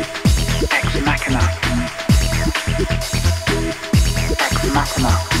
Ex Machina. Ex Machina.